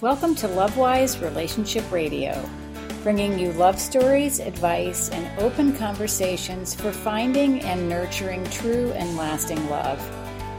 Welcome to Lovewise Relationship Radio, bringing you love stories, advice, and open conversations for finding and nurturing true and lasting love.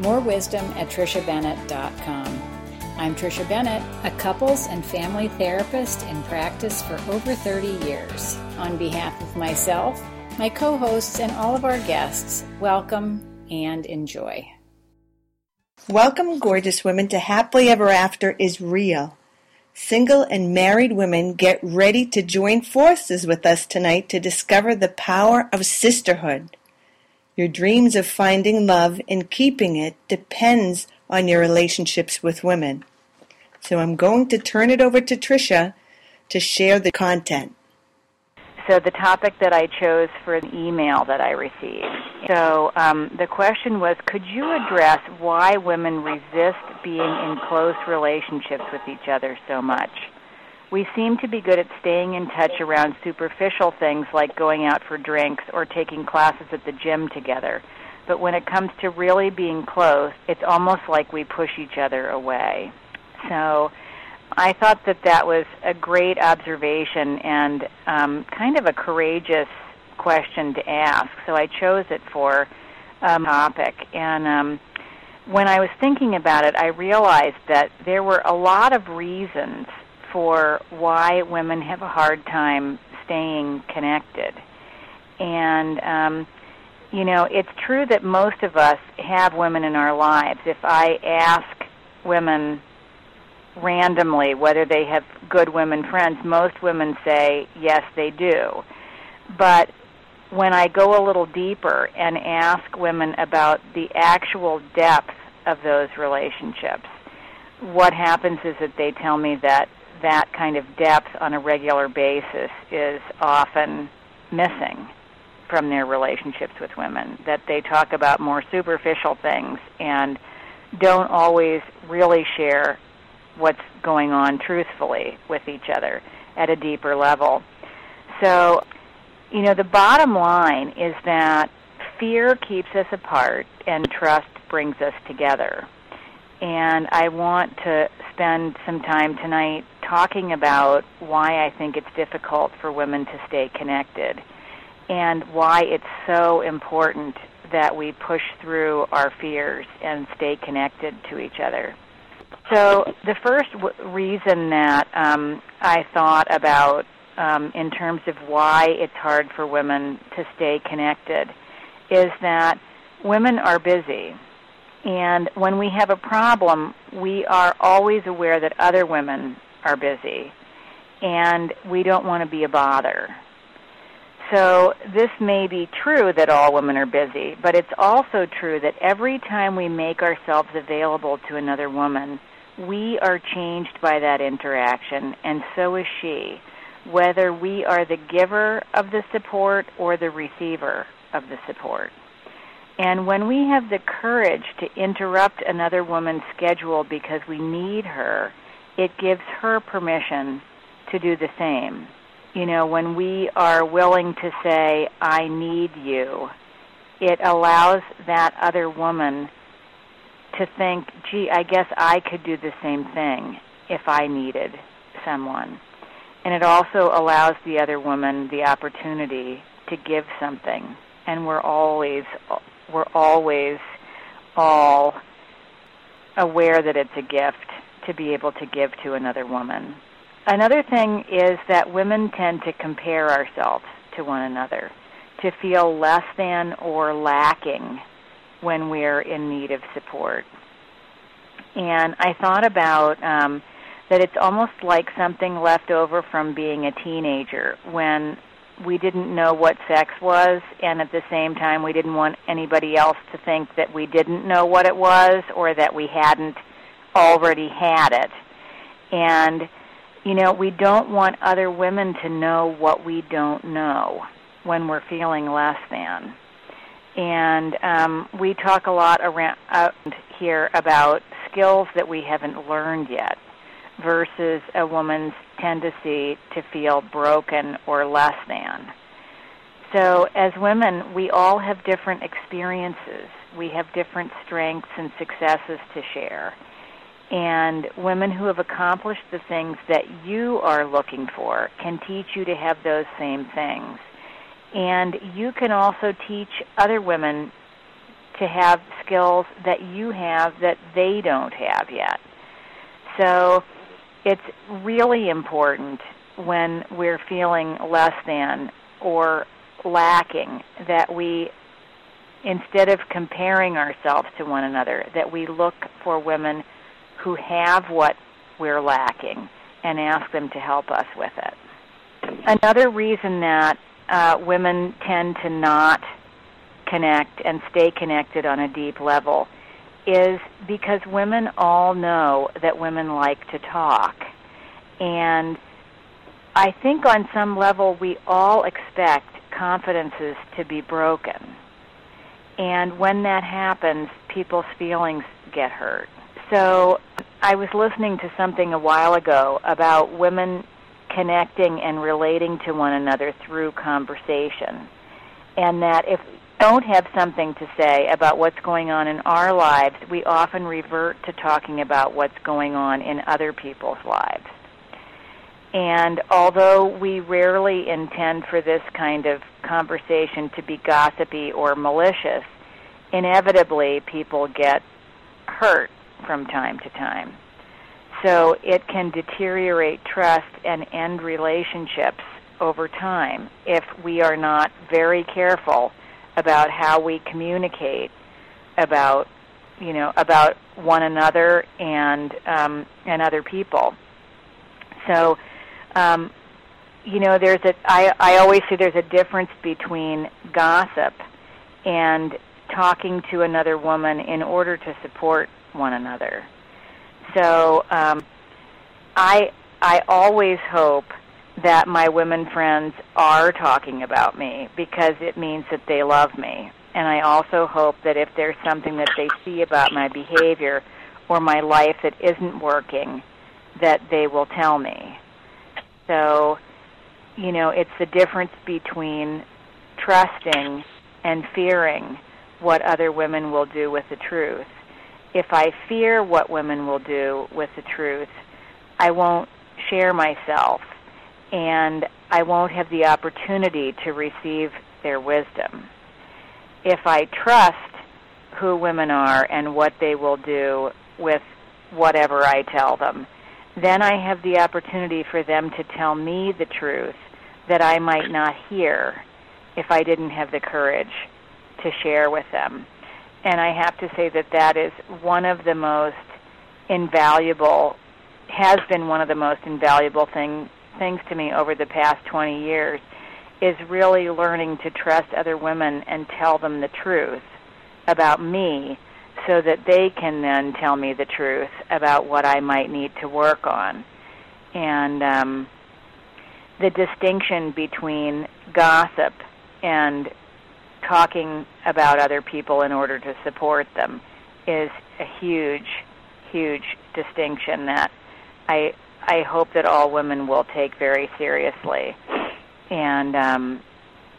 More wisdom at TrishaBennett.com. I'm Trisha Bennett, a couples and family therapist in practice for over 30 years. On behalf of myself, my co hosts, and all of our guests, welcome and enjoy. Welcome, gorgeous women, to Happily Ever After is Real. Single and married women, get ready to join forces with us tonight to discover the power of sisterhood. Your dreams of finding love and keeping it depends on your relationships with women. So I'm going to turn it over to Trisha to share the content. So the topic that I chose for the email that I received. So um, the question was, could you address why women resist being in close relationships with each other so much? We seem to be good at staying in touch around superficial things like going out for drinks or taking classes at the gym together. But when it comes to really being close, it's almost like we push each other away. So I thought that that was a great observation and um, kind of a courageous question to ask. So I chose it for um, topic. And um, when I was thinking about it, I realized that there were a lot of reasons for why women have a hard time staying connected. And um, you know, it's true that most of us have women in our lives. If I ask women randomly whether they have good women friends, most women say yes, they do. But when I go a little deeper and ask women about the actual depth of those relationships, what happens is that they tell me that that kind of depth on a regular basis is often missing from their relationships with women, that they talk about more superficial things and don't always really share what's going on truthfully with each other at a deeper level. So, you know, the bottom line is that fear keeps us apart and trust brings us together. And I want to spend some time tonight talking about why I think it's difficult for women to stay connected and why it's so important that we push through our fears and stay connected to each other. So the first w- reason that um, I thought about um, in terms of why it's hard for women to stay connected is that women are busy. And when we have a problem, we are always aware that other women are busy. And we don't want to be a bother. So this may be true that all women are busy, but it's also true that every time we make ourselves available to another woman, we are changed by that interaction, and so is she, whether we are the giver of the support or the receiver of the support. And when we have the courage to interrupt another woman's schedule because we need her, it gives her permission to do the same. You know, when we are willing to say, I need you, it allows that other woman to think, gee, I guess I could do the same thing if I needed someone. And it also allows the other woman the opportunity to give something. And we're always we're always all aware that it's a gift to be able to give to another woman. Another thing is that women tend to compare ourselves to one another, to feel less than or lacking when we're in need of support. And I thought about um, that it's almost like something left over from being a teenager when we didn't know what sex was, and at the same time, we didn't want anybody else to think that we didn't know what it was or that we hadn't already had it. And, you know, we don't want other women to know what we don't know when we're feeling less than and um, we talk a lot around here about skills that we haven't learned yet versus a woman's tendency to feel broken or less than. So, as women, we all have different experiences. We have different strengths and successes to share. And women who have accomplished the things that you are looking for can teach you to have those same things. And you can also teach other women to have skills that you have that they don't have yet. So it's really important when we're feeling less than or lacking that we instead of comparing ourselves to one another that we look for women who have what we're lacking and ask them to help us with it. Another reason that uh, women tend to not connect and stay connected on a deep level is because women all know that women like to talk. And I think on some level we all expect confidences to be broken. And when that happens, people's feelings get hurt. So I was listening to something a while ago about women connecting and relating to one another through conversation. And that if we don't have something to say about what's going on in our lives, we often revert to talking about what's going on in other people's lives. And although we rarely intend for this kind of conversation to be gossipy or malicious, inevitably people get hurt from time to time. So it can deteriorate trust and end relationships over time if we are not very careful about how we communicate about you know about one another and um, and other people. So um, you know there's a I, I always say there's a difference between gossip and talking to another woman in order to support one another. So um, I I always hope that my women friends are talking about me because it means that they love me. And I also hope that if there's something that they see about my behavior or my life that isn't working, that they will tell me. So, you know, it's the difference between trusting and fearing what other women will do with the truth. If I fear what women will do with the truth, I won't share myself and I won't have the opportunity to receive their wisdom. If I trust who women are and what they will do with whatever I tell them, then I have the opportunity for them to tell me the truth that I might not hear if I didn't have the courage to share with them. And I have to say that that is one of the most invaluable, has been one of the most invaluable thing, things to me over the past 20 years, is really learning to trust other women and tell them the truth about me so that they can then tell me the truth about what I might need to work on. And um, the distinction between gossip and talking about other people in order to support them is a huge, huge distinction that I I hope that all women will take very seriously, and um,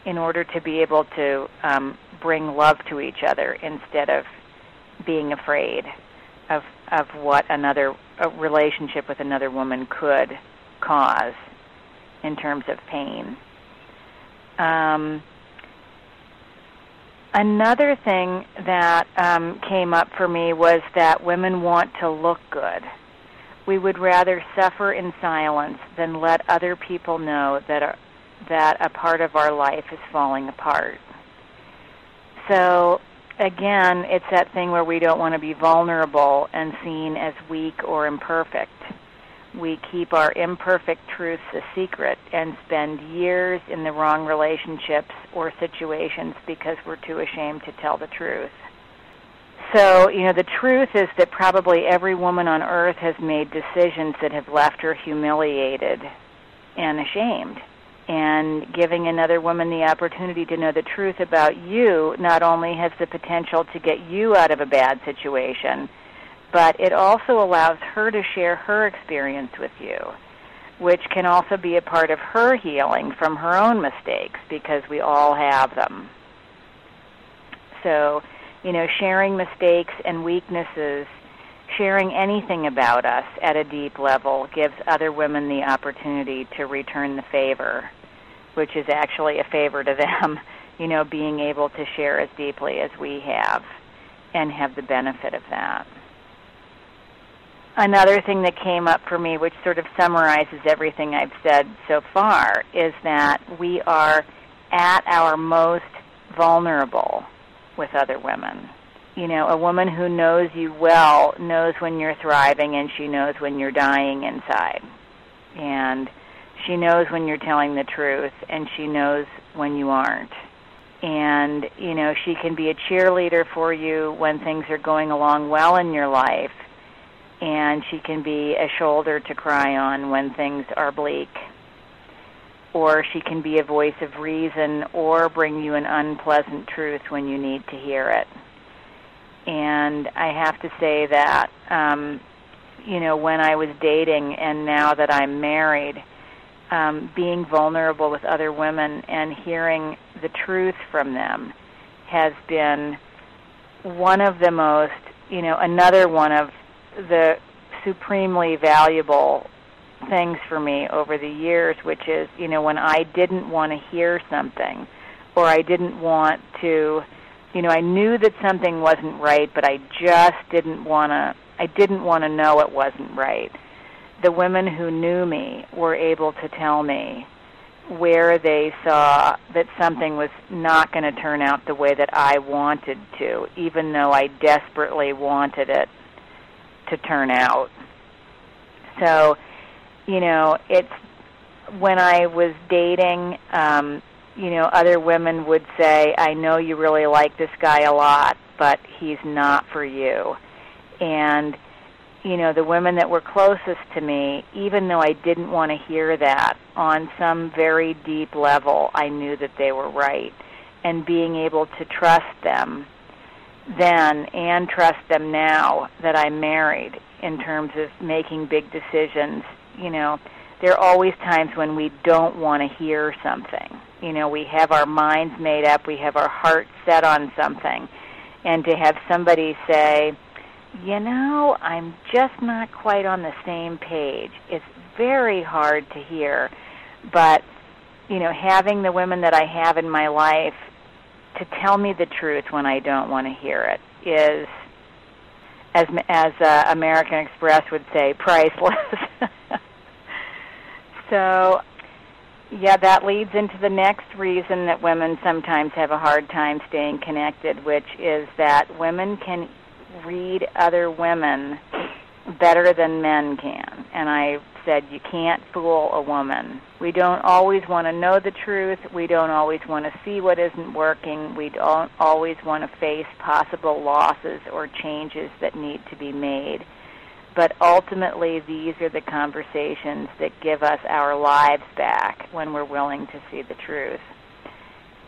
in order to be able to um, bring love to each other instead of being afraid of of what another a relationship with another woman could cause in terms of pain. Um, Another thing that um, came up for me was that women want to look good. We would rather suffer in silence than let other people know that a, that a part of our life is falling apart. So again, it's that thing where we don't want to be vulnerable and seen as weak or imperfect we keep our imperfect truths a secret and spend years in the wrong relationships or situations because we're too ashamed to tell the truth. So, you know, the truth is that probably every woman on earth has made decisions that have left her humiliated and ashamed. And giving another woman the opportunity to know the truth about you not only has the potential to get you out of a bad situation, but it also allows her to share her experience with you, which can also be a part of her healing from her own mistakes because we all have them. So, you know, sharing mistakes and weaknesses sharing anything about us at a deep level gives other women the opportunity to return the favor, which is actually a favor to them, you know, being able to share as deeply as we have and have the benefit of that. Another thing that came up for me, which sort of summarizes everything I've said so far, is that we are at our most vulnerable with other women. You know, a woman who knows you well knows when you're thriving and she knows when you're dying inside. And she knows when you're telling the truth and she knows when you aren't. And, you know, she can be a cheerleader for you when things are going along well in your life and she can be a shoulder to cry on when things are bleak. Or she can be a voice of reason or bring you an unpleasant truth when you need to hear it. And I have to say that, um, you know, when I was dating and now that I'm married, um, being vulnerable with other women and hearing the truth from them has been one of the most, you know, another one of the supremely valuable things for me over the years, which is, you know, when I didn't want to hear something or I didn't want to, you know, I knew that something wasn't right, but I just didn't want to, I didn't want to know it wasn't right. The women who knew me were able to tell me where they saw that something was not going to turn out the way that I wanted to, even though I desperately wanted it to turn out. So, you know, it's when I was dating, um, you know, other women would say, I know you really like this guy a lot, but he's not for you. And, you know, the women that were closest to me, even though I didn't want to hear that, on some very deep level, I knew that they were right. And being able to trust them then and trust them now that I'm married in terms of making big decisions. You know, there are always times when we don't want to hear something. You know, we have our minds made up, we have our heart set on something. And to have somebody say, you know, I'm just not quite on the same page, it's very hard to hear. But, you know, having the women that I have in my life to tell me the truth when I don't want to hear it is, as as uh, American Express would say, priceless. so, yeah, that leads into the next reason that women sometimes have a hard time staying connected, which is that women can read other women better than men can. And I said, you can't fool a woman. We don't always want to know the truth. We don't always want to see what isn't working. We don't always want to face possible losses or changes that need to be made. But ultimately, these are the conversations that give us our lives back when we're willing to see the truth.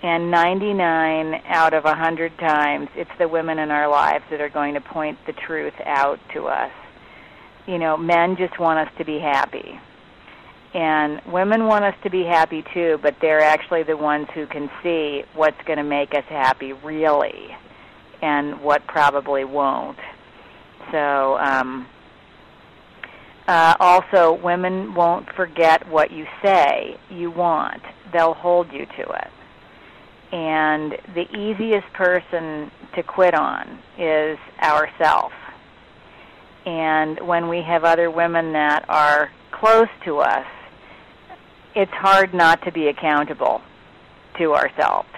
And 99 out of 100 times, it's the women in our lives that are going to point the truth out to us you know, men just want us to be happy. And women want us to be happy too, but they're actually the ones who can see what's going to make us happy really and what probably won't. So, um, uh, also, women won't forget what you say you want. They'll hold you to it. And the easiest person to quit on is ourself and when we have other women that are close to us, it's hard not to be accountable to ourselves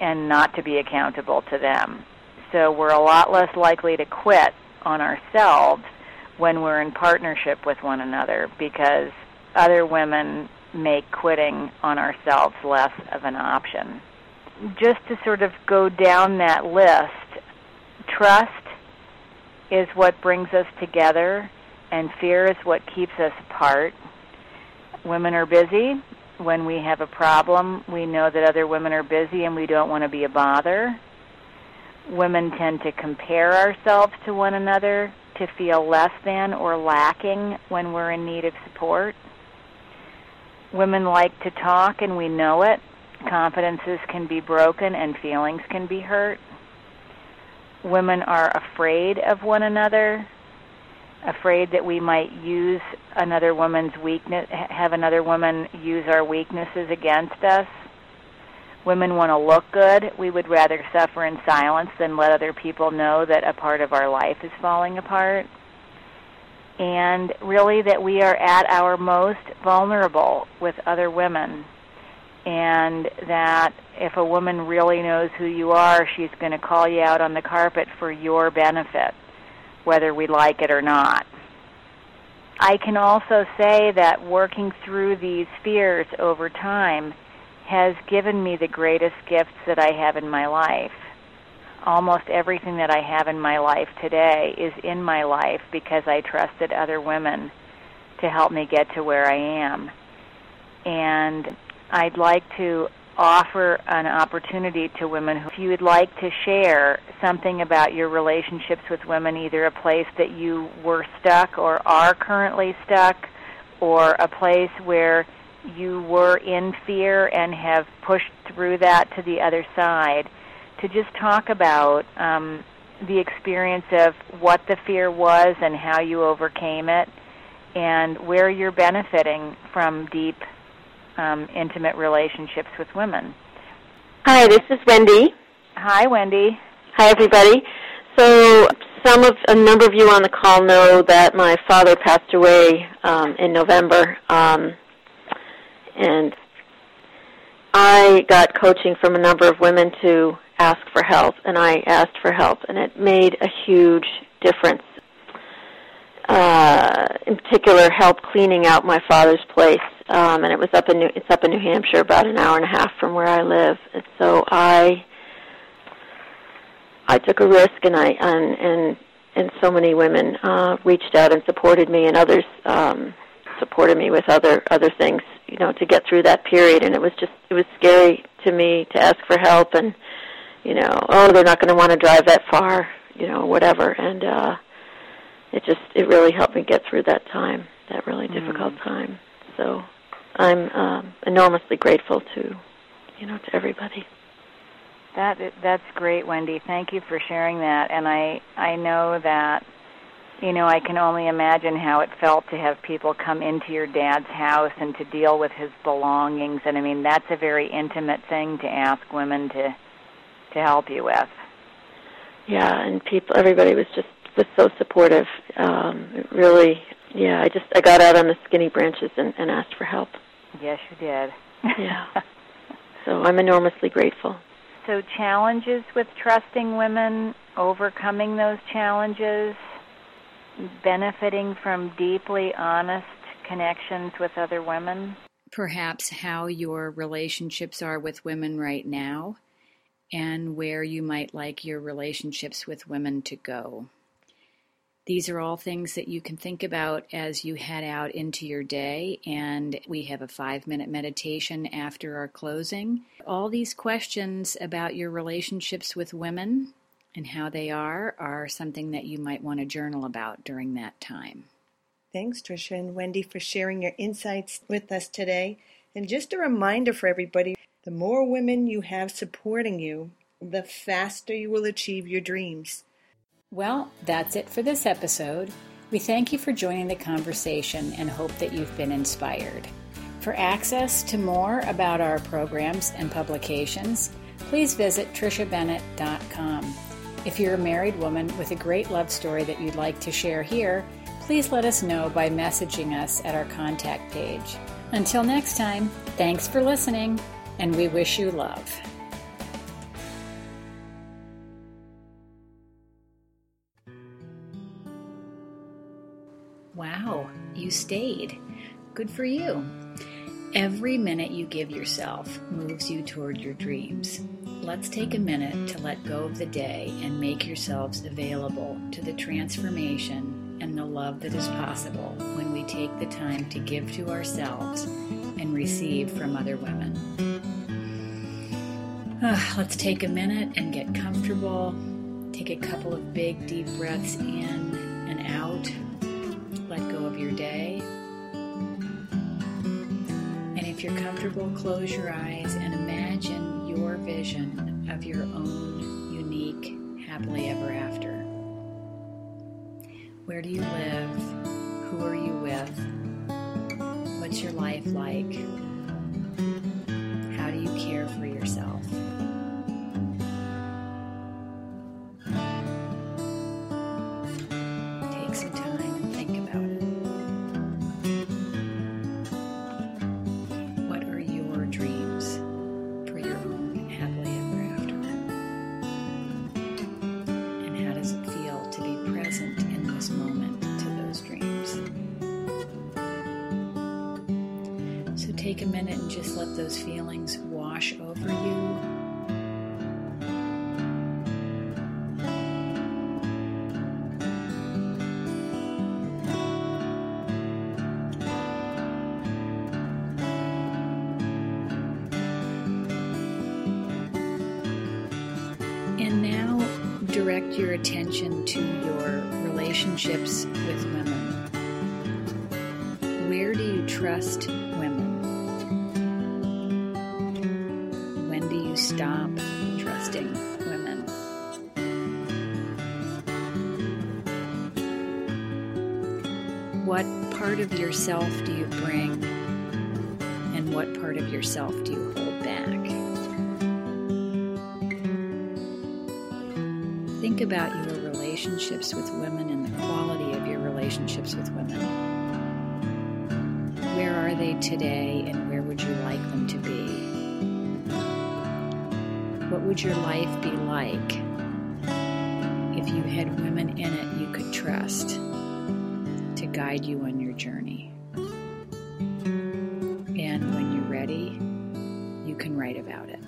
and not to be accountable to them. So we're a lot less likely to quit on ourselves when we're in partnership with one another because other women make quitting on ourselves less of an option. Just to sort of go down that list, trust is what brings us together, and fear is what keeps us apart. Women are busy. When we have a problem, we know that other women are busy and we don't want to be a bother. Women tend to compare ourselves to one another to feel less than or lacking when we're in need of support. Women like to talk and we know it. Confidences can be broken and feelings can be hurt women are afraid of one another afraid that we might use another woman's weakness, have another woman use our weaknesses against us. Women want to look good. We would rather suffer in silence than let other people know that a part of our life is falling apart. And really, that we are at our most vulnerable with other women. And that if a woman really knows who you are, she's going to call you out on the carpet for your benefit whether we like it or not. I can also say that working through these fears over time has given me the greatest gifts that I have in my life. Almost everything that I have in my life today is in my life because I trusted other women to help me get to where I am. And I'd like to offer an opportunity to women who, if you would like to share something about your relationships with women, either a place that you were stuck or are currently stuck, or a place where you were in fear and have pushed through that to the other side, to just talk about um, the experience of what the fear was and how you overcame it, and where you're benefiting from deep um, intimate relationships with women. Hi, this is Wendy. Hi, Wendy. Hi, everybody. So, some of a number of you on the call know that my father passed away um, in November, um, and I got coaching from a number of women to ask for help, and I asked for help, and it made a huge difference. Uh, in particular, help cleaning out my father's place um, and it was up in New, it's up in New Hampshire, about an hour and a half from where I live. And so I I took a risk, and I and and and so many women uh, reached out and supported me, and others um, supported me with other other things, you know, to get through that period. And it was just it was scary to me to ask for help, and you know, oh, they're not going to want to drive that far, you know, whatever. And uh, it just it really helped me get through that time, that really mm-hmm. difficult time. So I'm um, enormously grateful to, you know, to everybody. That that's great, Wendy. Thank you for sharing that. And I I know that, you know, I can only imagine how it felt to have people come into your dad's house and to deal with his belongings. And I mean, that's a very intimate thing to ask women to to help you with. Yeah, and people, everybody was just was so supportive. Um, really, yeah. I just I got out on the skinny branches and, and asked for help. Yes, you did. yeah. So I'm enormously grateful. So challenges with trusting women, overcoming those challenges, benefiting from deeply honest connections with other women. Perhaps how your relationships are with women right now and where you might like your relationships with women to go. These are all things that you can think about as you head out into your day. And we have a five minute meditation after our closing. All these questions about your relationships with women and how they are are something that you might want to journal about during that time. Thanks, Tricia and Wendy, for sharing your insights with us today. And just a reminder for everybody the more women you have supporting you, the faster you will achieve your dreams. Well, that's it for this episode. We thank you for joining the conversation and hope that you've been inspired. For access to more about our programs and publications, please visit triciabennett.com. If you're a married woman with a great love story that you'd like to share here, please let us know by messaging us at our contact page. Until next time, thanks for listening, and we wish you love. Wow, you stayed. Good for you. Every minute you give yourself moves you toward your dreams. Let's take a minute to let go of the day and make yourselves available to the transformation and the love that is possible when we take the time to give to ourselves and receive from other women. Uh, let's take a minute and get comfortable. Take a couple of big, deep breaths in and out you're comfortable, close your eyes and imagine your vision of your own unique happily ever after. Where do you live? Who are you with? What's your life like? How do you care for yourself? Let those feelings wash over you. And now direct your attention to your relationships with women. Where do you trust of yourself do you bring? And what part of yourself do you hold back? Think about your relationships with women and the quality of your relationships with women. Where are they today and where would you like them to be? What would your life be like if you had women in it you could trust guide you on your journey? And when you're ready, you can write about it.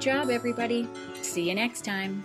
Great job, everybody. See you next time.